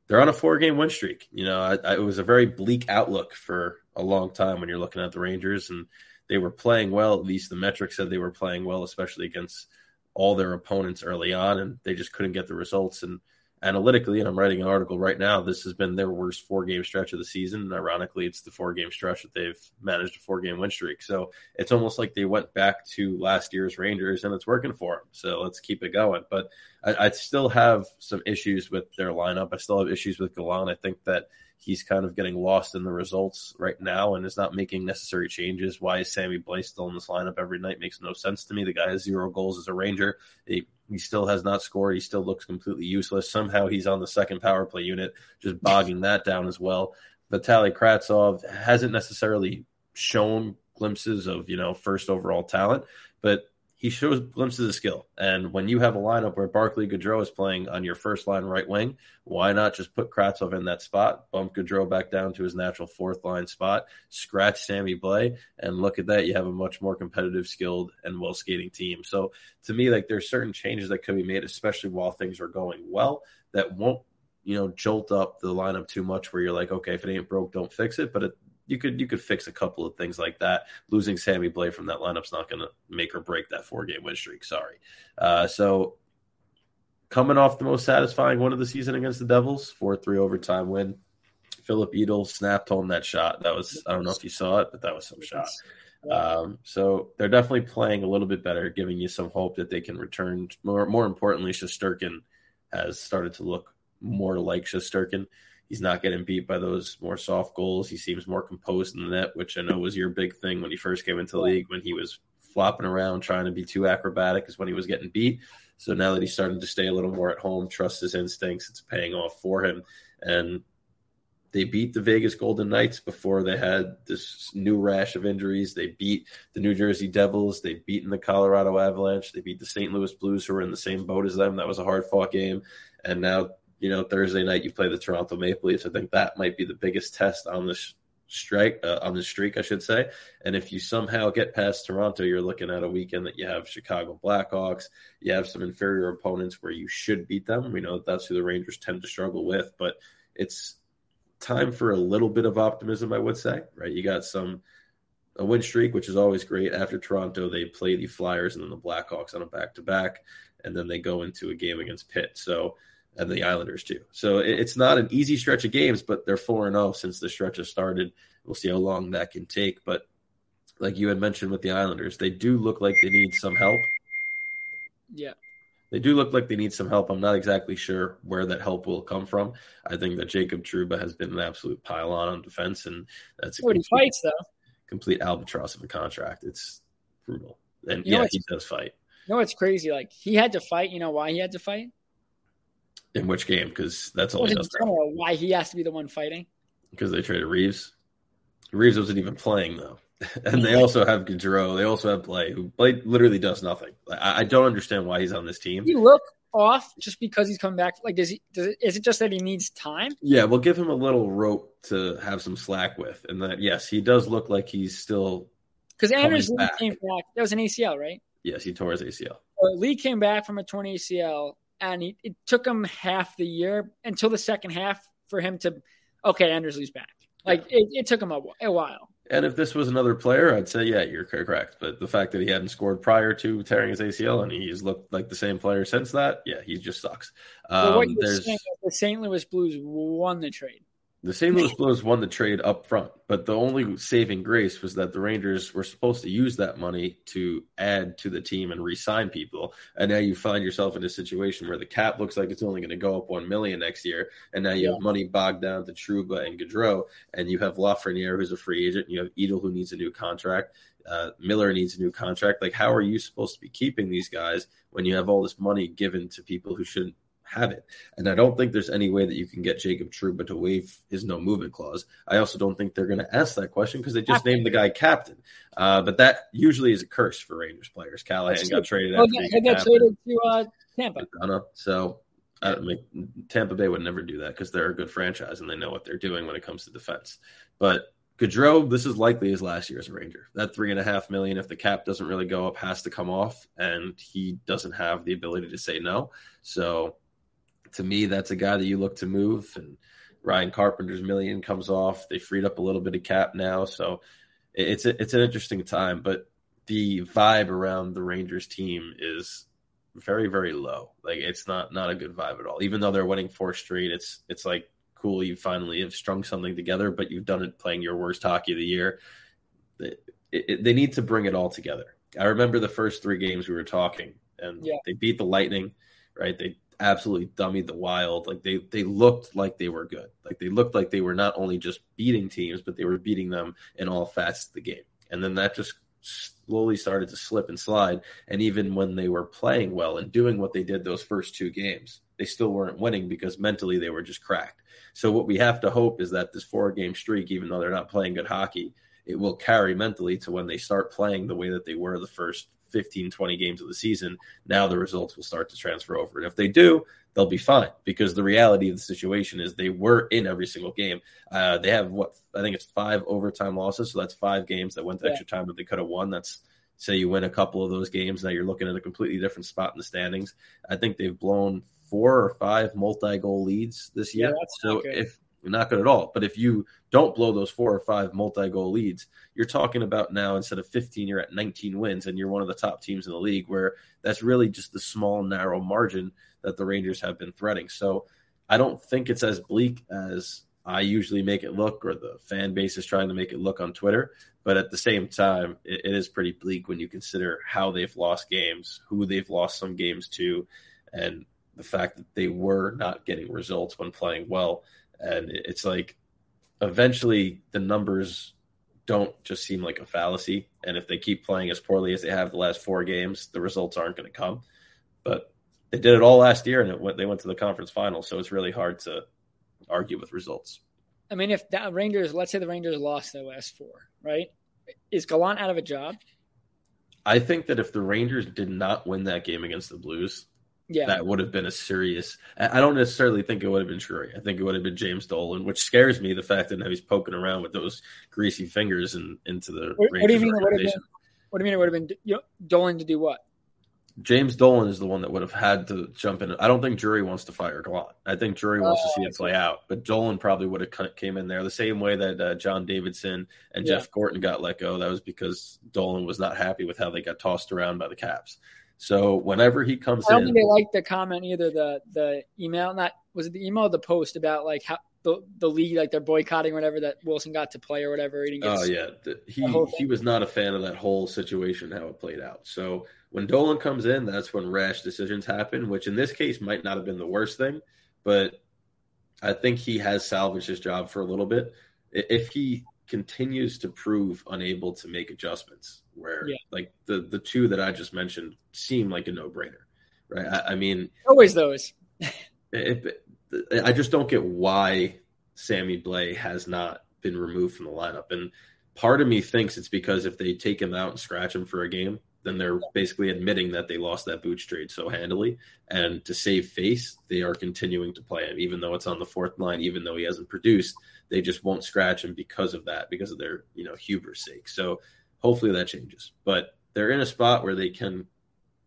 they're on a four game win streak. You know, I, I, it was a very bleak outlook for a long time when you're looking at the Rangers, and they were playing well. At least the metrics said they were playing well, especially against all their opponents early on, and they just couldn't get the results. And analytically, and I'm writing an article right now, this has been their worst four game stretch of the season. And ironically, it's the four game stretch that they've managed a four game win streak. So it's almost like they went back to last year's Rangers and it's working for them. So let's keep it going. But I, I still have some issues with their lineup. I still have issues with Gallant. I think that he's kind of getting lost in the results right now and is not making necessary changes. Why is Sammy Blais still in this lineup every night? Makes no sense to me. The guy has zero goals as a Ranger. He, he still has not scored. He still looks completely useless. Somehow he's on the second power play unit, just bogging that down as well. Vitaly Kravtsov hasn't necessarily shown glimpses of, you know, first overall talent, but he shows glimpses of skill. And when you have a lineup where Barclay Goodrow is playing on your first line right wing, why not just put Kravtsov in that spot, bump Goodrow back down to his natural fourth line spot, scratch Sammy Blais, and look at that, you have a much more competitive, skilled, and well skating team. So to me, like there's certain changes that could be made, especially while things are going well, that won't you know jolt up the lineup too much where you're like okay if it ain't broke don't fix it but it, you could you could fix a couple of things like that. Losing Sammy Blais from that lineup's not going to make or break that four game win streak. Sorry. Uh, so coming off the most satisfying one of the season against the Devils, four three overtime win. Philip Chytil snapped home that shot. That was I don't know if you saw it, but that was some shot. Um, so they're definitely playing a little bit better, giving you some hope that they can return. More more importantly, Shesterkin has started to look more like Shesterkin. He's not getting beat by those more soft goals. He seems more composed in the net, which I know was your big thing when he first came into the league. When he was flopping around trying to be too acrobatic, is when he was getting beat. So now that he's starting to stay a little more at home, trust his instincts, it's paying off for him. And they beat the Vegas Golden Knights before they had this new rash of injuries. They beat the New Jersey Devils. They beat the Colorado Avalanche. They beat the St. Louis Blues, who were in the same boat as them. That was a hard fought game. And now you know, Thursday night you play the Toronto Maple Leafs. I think that might be the biggest test on this strike uh, on the streak, I should say. And if you somehow get past Toronto, you're looking at a weekend that you have Chicago Blackhawks. You have some inferior opponents where you should beat them. We know that that's who the Rangers tend to struggle with, but it's time for a little bit of optimism, I would say. Right? You got some a win streak, which is always great. After Toronto, they play the Flyers and then the Blackhawks on a back to back, and then they go into a game against Pitt. So and the Islanders too. So it's not an easy stretch of games, but they're four and zero oh since the stretch has started. We'll see how long that can take. But like you had mentioned with the Islanders, they do look like they need some help. Yeah. They do look like they need some help. I'm not exactly sure where that help will come from. I think that Jacob Trouba has been an absolute pylon on defense, and that's a complete, fights though. Complete albatross of a contract. It's brutal, and you yeah, he does fight. You know what's crazy? Like he had to fight. You know why he had to fight? In which game? Because that's all he does. Why he has to be the one fighting? Because they traded Reaves. Reaves wasn't even playing though, and they also have Goodrow. They also have Blais, who Blais literally does nothing. I, I, don't understand why he's on this team. He look off just because he's coming back. Like, does he? Does it, is it just that he needs time? Yeah, we'll give him a little rope to have some slack with, and that yes, he does look like he's still. Because Anders Lee came back. That was an ACL, right? Yes, he tore his ACL. Uh, Lee came back from a torn ACL and he, it took him half the year until the second half for him to okay, Anders Lee's back. Like yeah. it, it, took him a, a, while. And if this was another player, I'd say yeah, you're correct. But the fact that he hadn't scored prior to tearing his ACL and he's looked like the same player since that, yeah, he just sucks. Um, what you're saying the St. Louis Blues won the trade. The St. Louis Blues won the trade up front, but the only saving grace was that the Rangers were supposed to use that money to add to the team and re-sign people. And now you find yourself in a situation where the cap looks like it's only going to go up one million next year, and now you yeah. have money bogged down to Trouba and Goodrow, and you have Lafreniere who's a free agent, and you have Chytil who needs a new contract. Uh, Miller needs a new contract. Like, how are you supposed to be keeping these guys when you have all this money given to people who shouldn't have it. And I don't think there's any way that you can get Jacob Trouba to waive his no movement clause. I also don't think they're going to ask that question because they just named the guy captain. Uh, but that usually is a curse for Rangers players. Callahan got traded. Well, he got traded to uh, Tampa. So I mean, Tampa Bay would never do that because they're a good franchise and they know what they're doing when it comes to defense. But Goodrow, this is likely his last year as a Ranger. That three and a half million, if the cap doesn't really go up, has to come off, and he doesn't have the ability to say no. So to me, that's a guy that you look to move. And Ryan Carpenter's million comes off. They freed up a little bit of cap now, so it's a, it's an interesting time. But the vibe around the Rangers team is very very low. Like it's not not a good vibe at all. Even though they're winning four straight, it's it's like cool you finally have strung something together, but you've done it playing your worst hockey of the year. It, it, they need to bring it all together. I remember the first three games we were talking, and Yeah. they beat the Lightning, right? They absolutely dummied the Wild. Like they they looked like they were good. Like they looked like they were not only just beating teams, but they were beating them in all facets of the game. And then that just slowly started to slip and slide. And even when they were playing well and doing what they did those first two games, they still weren't winning because mentally they were just cracked. So what we have to hope is that this four game streak, even though they're not playing good hockey, it will carry mentally to when they start playing the way that they were the first 15, 20 games of the season. Now the results will start to transfer over. And if they do, they'll be fine because the reality of the situation is they were in every single game. Uh, they have what I think it's five overtime losses. So that's five games that went to Yeah. extra time that they could have won. That's say you win a couple of those games. Now you're looking at a completely different spot in the standings. I think they've blown four or five multi goal leads this year. that's so if not good at all. But if you don't blow those four or five multi goal leads, you're talking about now instead of 15, you're at 19 wins and you're one of the top teams in the league where that's really just the small, narrow margin that the Rangers have been threading. So I don't think it's as bleak as I usually make it look or the fan base is trying to make it look on Twitter. But at the same time, it, it is pretty bleak when you consider how they've lost games, who they've lost some games to, and the fact that they were not getting results when playing well. And it's like eventually the numbers don't just seem like a fallacy. And if they keep playing as poorly as they have the last four games, the results aren't going to come. But they did it all last year, and it went, they went to the conference final. So it's really hard to argue with results. I mean, if the Rangers, let's say the Rangers lost their last four, right? Is Gallant out of a job? I think that if the Rangers did not win that game against the Blues, Yeah. that would have been a serious. I don't necessarily think it would have been Drury. I think it would have been James Dolan, which scares me. The fact that now he's poking around with those greasy fingers and into the What, what do you mean it would have been? What do you mean it would have been you know, Dolan to do what? James Dolan is the one that would have had to jump in. I don't think Drury wants to fire Gallant. I think Drury wants to Oh, see it play out, but Dolan probably would have came in there the same way that uh, John Davidson and Yeah. Jeff Gorton got let go. That was because Dolan was not happy with how they got tossed around by the Caps. So whenever he comes I don't in, think they liked the comment either. The the email, not was it the email or the post about like how the the league like they're boycotting or whatever that Wilson got to play or whatever. He Oh yeah, The- he he was not a fan of that whole situation how it played out. So when Dolan comes in, that's when rash decisions happen, which in this case might not have been the worst thing, but I think he has salvaged his job for a little bit. If he continues to prove unable to make adjustments, where Yeah. like the the two that I just mentioned seem like a no brainer, right? I, I mean, Always those. it, I just don't get why Sammy Blais has not been removed from the lineup. And part of me thinks it's because if they take him out and scratch him for a game, then they're basically admitting that they lost that boot trade so handily. And to save face, they are continuing to play him, even though it's on the fourth line, even though he hasn't produced. They just won't scratch him because of that, because of their you know hubris sake. So hopefully that changes. But they're in a spot where they can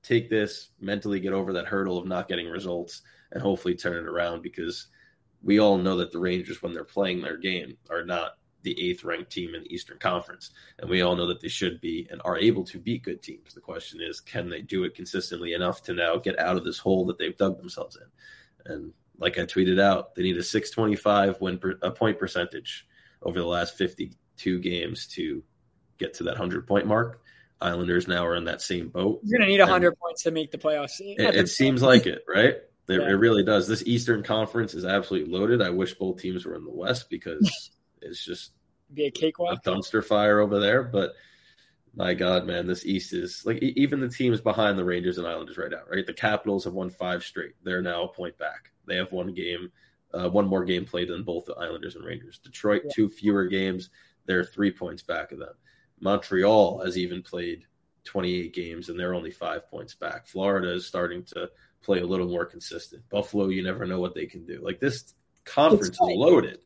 take this mentally, get over that hurdle of not getting results, and hopefully turn it around because we all know that the Rangers, when they're playing their game, are not the eighth ranked team in the Eastern Conference. And we all know that they should be and are able to beat good teams. The question is, can they do it consistently enough to now get out of this hole that they've dug themselves in? And like I tweeted out, they need a 625 win per, a point percentage over the last 52 games to get to that 100 point mark. Islanders now are in that same boat. You're gonna need And- hundred points to make the playoffs. it, it seems like it, right? It, Yeah. it really does. This Eastern Conference is absolutely loaded. I wish both teams were in the West because it's just be a cakewalk, a dumpster fire over there. But my God, man, this East is like even the teams behind the Rangers and Islanders right now, right? The Capitals have won five straight. They're now a point back. They have one game, uh, one more game played than both the Islanders and Rangers. Detroit, Yeah. two fewer games. They're three points back of them. Montreal has even played 28 games and they're only five points back. Florida is starting to play a little more consistent. Buffalo, you never know what they can do. Like this conference is loaded.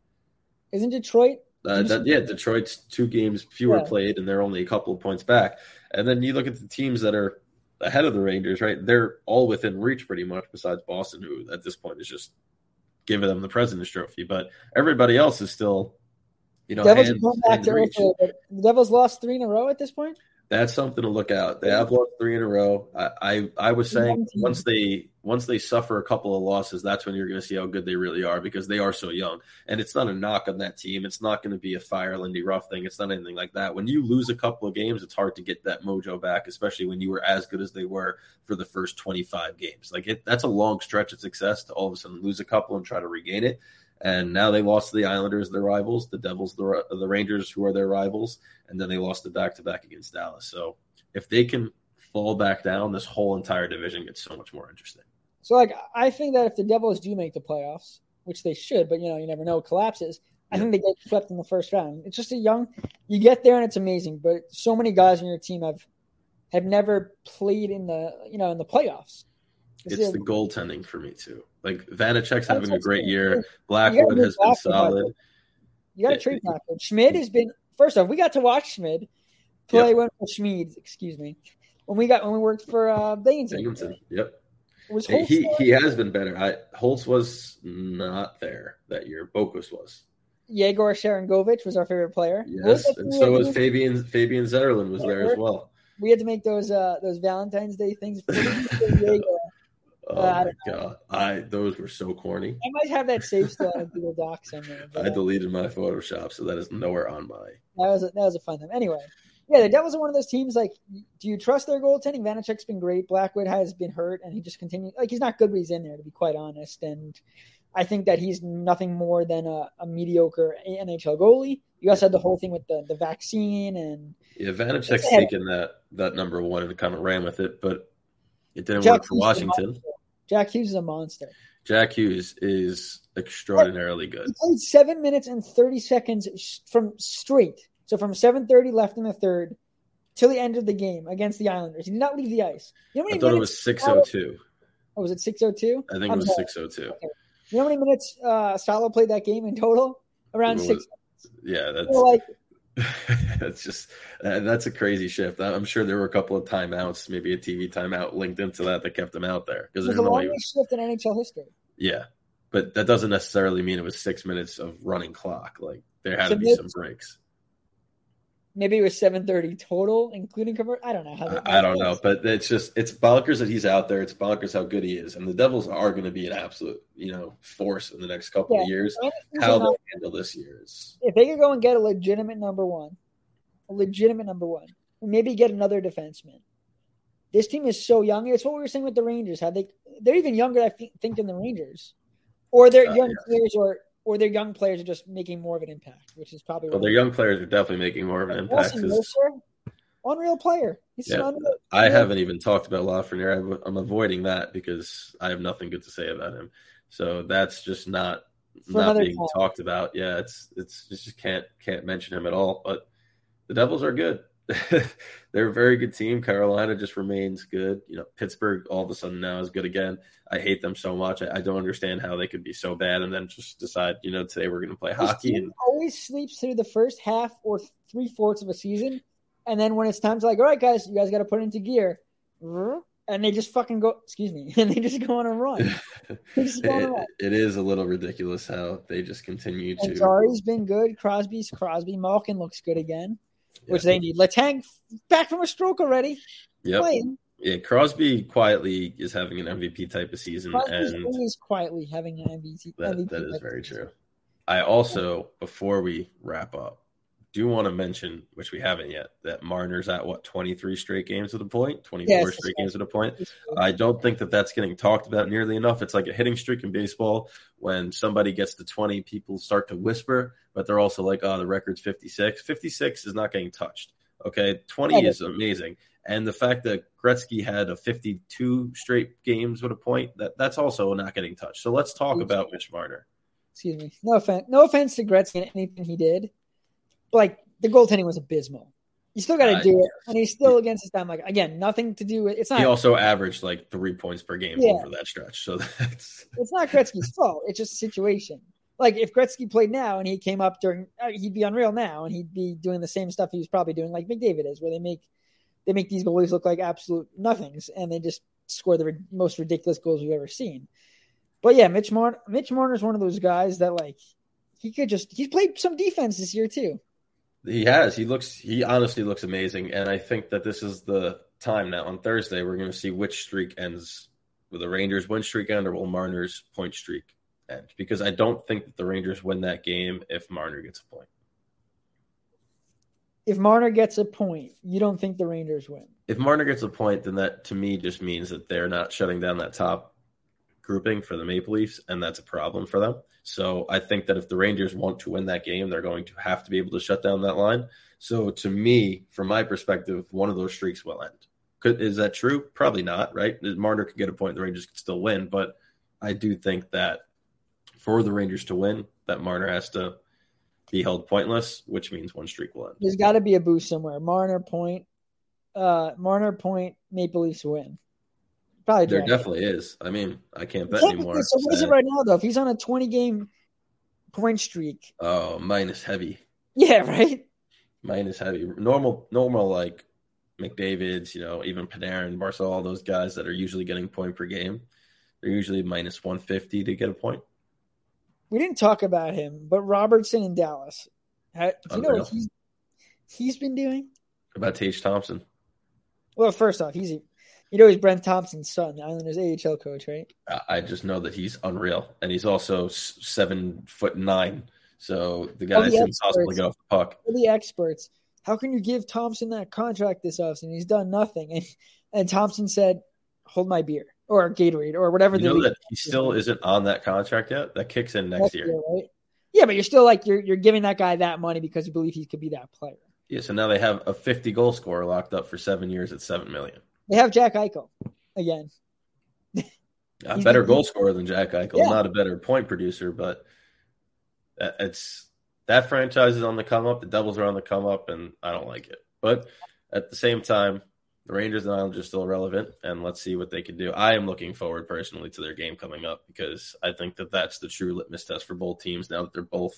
Isn't Detroit? Uh, that, yeah, Detroit's two games fewer Yeah. played, and they're only a couple of points back. And then you look at the teams that are ahead of the Rangers, right? They're all within reach pretty much, besides Boston, who at this point is just giving them the President's Trophy. But everybody else is still, you know, Devils going back to earth. The Devils lost three in a row at this point. That's something to look out. They have lost three in a row. I, I, I was saying once they once they suffer a couple of losses, that's when you're going to see how good they really are because they are so young. And it's not a knock on that team. It's not going to be a fire Lindy Ruff thing. It's not anything like that. When you lose a couple of games, it's hard to get that mojo back, especially when you were as good as they were for the first 25 games. Like it, that's a long stretch of success to all of a sudden lose a couple and try to regain it. And now they lost to the Islanders, their rivals, the Devils, the, the Rangers, who are their rivals, and then they lost the back to back against Dallas. So if they can fall back down, this whole entire division gets so much more interesting. So, like, I think that if the Devils do make the playoffs, which they should, but you know, you never know, collapses. I think they get swept in the first round. It's just a young, you get there and it's amazing. But so many guys on your team have have never played in the you know in the playoffs. It's the goaltending for me too. Like Vanecek's having a great year. Blackwood has been solid. You got to trade Blackwood. Schmid has been first off. We got to watch Schmid play Yep. when Schmid, excuse me, when we got when we worked for uh, Binghamton. Yep. Was Hey, he there? he has been better. I Holtz was not there that year. Bokus was. Yegor Sharangovich was our favorite player. Yes, and so was Fabian Fabian Zetterlund was there as well. We had to make those uh, those Valentine's Day things. Oh Uh, my god, I those were so corny. I might have that saved still on Google Doc somewhere. But, I deleted my Photoshop, so that is nowhere on my. that was a, that was a fun time. Anyway, yeah, the Devils are one of those teams. Like, do you trust their goaltending? Vanecek's been great. Blackwood has been hurt, and he just continues. Like, he's not good, but he's in there. To be quite honest, and I think that he's nothing more than a, a mediocre NHL goalie. You also had the whole thing with the the vaccine, and Yeah, Vanecek's taken that that number one and kind of ran with it, but it didn't Jack work for Hughes Washington. Jack Hughes is a monster. Jack Hughes is extraordinarily good. He played seven minutes and thirty seconds from straight. So from seven thirty left in the third till the end of the game against the Islanders. He did not leave the ice. You know I thought it was six oh two. Oh, was it six oh two? I think it was six oh two. You know how many minutes uh, Salo played that game in total? Around It six. Yeah, that's So, like that's just uh, that's a crazy shift. I'm sure there were a couple of timeouts, maybe a TV timeout linked into that that kept him out there because there's the no longest shift in NHL history. Yeah, but that doesn't necessarily mean it was six minutes of running clock. Like there had So to be some breaks. Maybe it was seven thirty total, including convert. I don't know how. that- I, I don't know, but it's just it's bonkers that he's out there. It's bonkers how good he is, and the Devils are going to be an absolute you know force in the next couple Yeah. of years. I think he's How they handle this year is If they could go and get a legitimate number one, a legitimate number one, maybe get another defenseman. This team is so young. It's what we were saying with the Rangers. How they they're even younger, I think, than the Rangers, or their Uh, young yes. players, or or their young players are just making more of an impact, which is probably well, their young players are definitely making more of an impact. Wilson unreal player. He's Yeah, unreal- I haven't even talked about Lafreniere. I'm avoiding that because I have nothing good to say about him. So that's just not For not being time. talked about. Yeah, it's it's just can't can't mention him at all. But the Devils are good. They're a very good team. Carolina just remains good. You know, Pittsburgh all of a sudden now is good again. I hate them so much. I, I don't understand how they could be so bad and then just decide, you know, today we're going to play This hockey. And always sleeps through the first half or three fourths of a season, and then when it's time to like, all right, guys, you guys got to put into gear, and they just fucking go. Excuse me, and they just go on a run. On it, run. it is a little ridiculous how they just continue And to. Jarry's been good. Crosby's Crosby. Malkin looks good again, which Yeah. they need. Letang back from a stroke already. Yep. Yeah, Crosby quietly is having an MVP type of season, Crosby's and always quietly having an MVP. that, MVP that is very true. I also, before we wrap up, do want to mention, which we haven't yet, that Marner's at what twenty three straight games at a point, twenty four Yes. straight games at a point. I don't think that that's getting talked about nearly enough. It's like a hitting streak in baseball. When somebody gets to 20, people start to whisper, but they're also like, oh, the record's 56. 56 is not getting touched. Okay. 20 is amazing. And the fact that Gretzky had a 52 straight games with a point, that, that's also not getting touched. So let's talk about Mitch Marner. Excuse me. No offense. No offense to Gretzky and anything he did. Like the goaltending was abysmal. You still got to Uh, do it, and he's still against his time. Like again, nothing to do with it's not. He also averaged like three points per game Yeah. over that stretch. So that's it's not Gretzky's fault. It's just a situation. Like if Gretzky played now and he came up during, uh, he'd be unreal now, and he'd be doing the same stuff he was probably doing, like McDavid is, where they make they make these goalies look like absolute nothings, and they just score the ri- most ridiculous goals we've ever seen. But yeah, Mitch Marner, Mitch Marner's one of those guys that like he could just he's played some defense this year too. He has. He looks. He honestly looks amazing, and I think that this is the time now on Thursday. We're going to see which streak ends. Will the Rangers win streak end, or will Marner's point streak end? Because I don't think that the Rangers win that game if Marner gets a point. If Marner gets a point, you don't think the Rangers win? If Marner gets a point, then that to me just means that they're not shutting down that top grouping for the Maple Leafs, and that's a problem for them. So I think that if the Rangers want to win that game, they're going to have to be able to shut down that line. So to me, from my perspective, one of those streaks will end. Could, is that true? Probably not, right? Marner could get a point, the Rangers could still win, but I do think that for the Rangers to win, that Marner has to be held pointless, which means one streak will end. There's got to be a boost somewhere. Marner point, uh, Marner point, Maple Leafs win. Probably there definitely is. I mean, I can't bet anymore. So what is it right now though? If he's on a 20 game point streak, oh, minus heavy. Yeah, right. Minus heavy. Normal, normal like McDavid's, you know, even Panarin, Barzal, all those guys that are usually getting point per game. They're usually minus 150 to get a point. We didn't talk about him, but Robertson in Dallas. do you oh, know what he's, he's been doing? About Tage Thompson. Well, first off, he's you know he's Brent Thompson's son, the Islanders AHL coach, right? I just know that he's unreal, and he's also seven foot nine. So the guy is impossible to get off the puck. For the experts, how can you give Thompson that contract this offseason? He's done nothing, and and Thompson said, "Hold my beer." Or Gatorade, or whatever. You know that he still isn't on that contract yet. That kicks in next, next year. year, right? Yeah, but you're still like you're you're giving that guy that money because you believe he could be that player. Yeah, so now they have a 50 goal scorer locked up for seven years at seven million. They have Jack Eichel again. a better goal scorer than Jack Eichel, yeah. not a better point producer, but it's that franchise is on the come up. The Devils are on the come up, and I don't like it. But at the same time, the Rangers and Islanders are still relevant, and let's see what they can do. I am looking forward personally to their game coming up because I think that that's the true litmus test for both teams now that they're both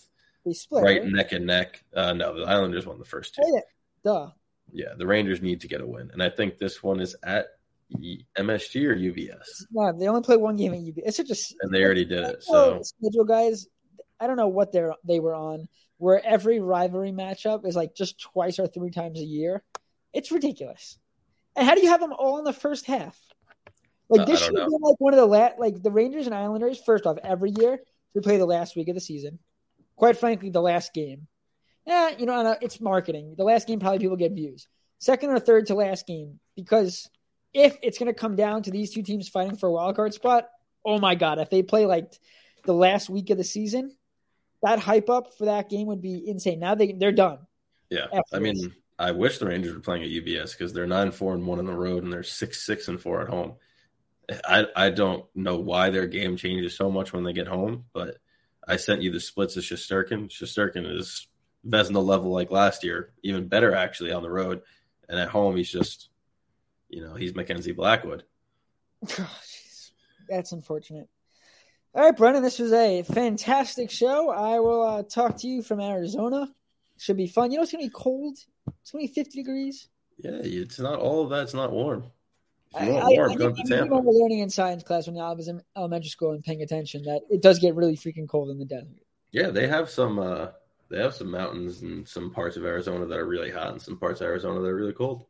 split, right, right, neck and neck. Uh, no, the Islanders won the first two. Duh. Yeah, the Rangers need to get a win, and I think this one is at MSG or UBS. No, they only play one game at UBS. It's a and they already did it. So schedule guys, I don't know what they're they were on. Where every rivalry matchup is like just twice or three times a year. It's ridiculous. And how do you have them all in the first half? Like uh, this should know. be like one of the last. Like the Rangers and Islanders. First off, every year we play the last week of the season. Quite frankly, the last game yeah, you know, uh, it's marketing. The last game probably people get views. Second or third to last game because if it's going to come down to these two teams fighting for a wild card spot, oh my god, if they play like the last week of the season, that hype up for that game would be insane. Now they they're done. Yeah, I mean, I wish the Rangers were playing at UBS because they're nine four and one on the road, and they're six six and four at home. I I don't know why their game changes so much when they get home, but I sent you the splits of Shesterkin. Shesterkin is Vezina level like last year, even better actually on the road. And at home, he's just, you know, he's Mackenzie Blackwood. Oh, That's unfortunate. All right, Brendan, this was a fantastic show. I will uh, talk to you from Arizona. Should be fun. You know, it's going to be cold. It's going to be 50 degrees. Yeah, it's not all of that. It's not warm. If you want warm, I, I, go to Tampa. I remember learning in science class when I was in elementary school and paying attention that it does get really freaking cold in the desert. Yeah, they have some uh, they have some mountains and some parts of Arizona that are really hot and some parts of Arizona that are really cold.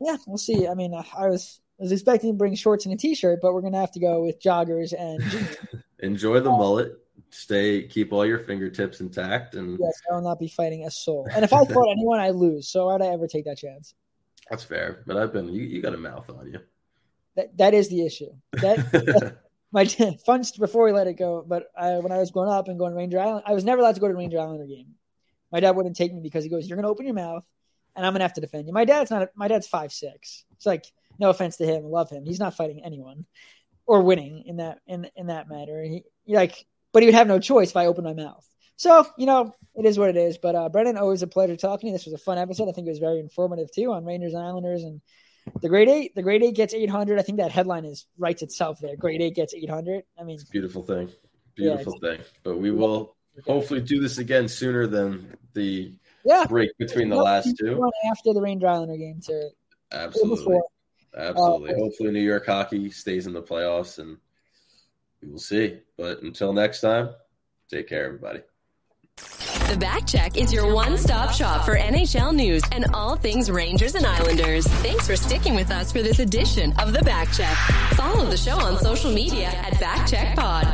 Yeah, we'll see. I mean, uh, I was I was expecting to bring shorts and a t-shirt, but we're gonna have to go with joggers and enjoy the mullet. Stay, keep all your fingertips intact, and yes, I will not be fighting a soul. And if I fought anyone, I lose. So why'd I ever take that chance? That's fair, but I've been you, you got a mouth on you. That that is the issue. That, my fun before we let it go. But I, when I was growing up and going to Ranger Island, I was never allowed to go to Ranger Islander game. My dad wouldn't take me because he goes, "You're going to open your mouth, and I'm going to have to defend you." My dad's not. My dad's five six. It's like no offense to him, love him. He's not fighting anyone or winning in that in in that matter. He, like, but he would have no choice if I opened my mouth. So you know, it is what it is. But uh, Brendan, always a pleasure talking to you. This was a fun episode. I think it was very informative too on Rangers and Islanders and the Great Eight, the Great Eight gets 800. I think that headline is writes itself there. Great Eight gets 800. I mean, beautiful thing, beautiful yeah, thing. But we will hopefully do this again sooner than the yeah break between the last two. After the Ranger Islander game to absolutely, absolutely. Uh, hopefully, New York hockey stays in the playoffs, and we will see. But until next time, take care, everybody. The Backcheck is your one-stop shop for NHL news and all things Rangers and Islanders. Thanks for sticking with us for this edition of The Backcheck. Follow the show on social media at Back Check Pod.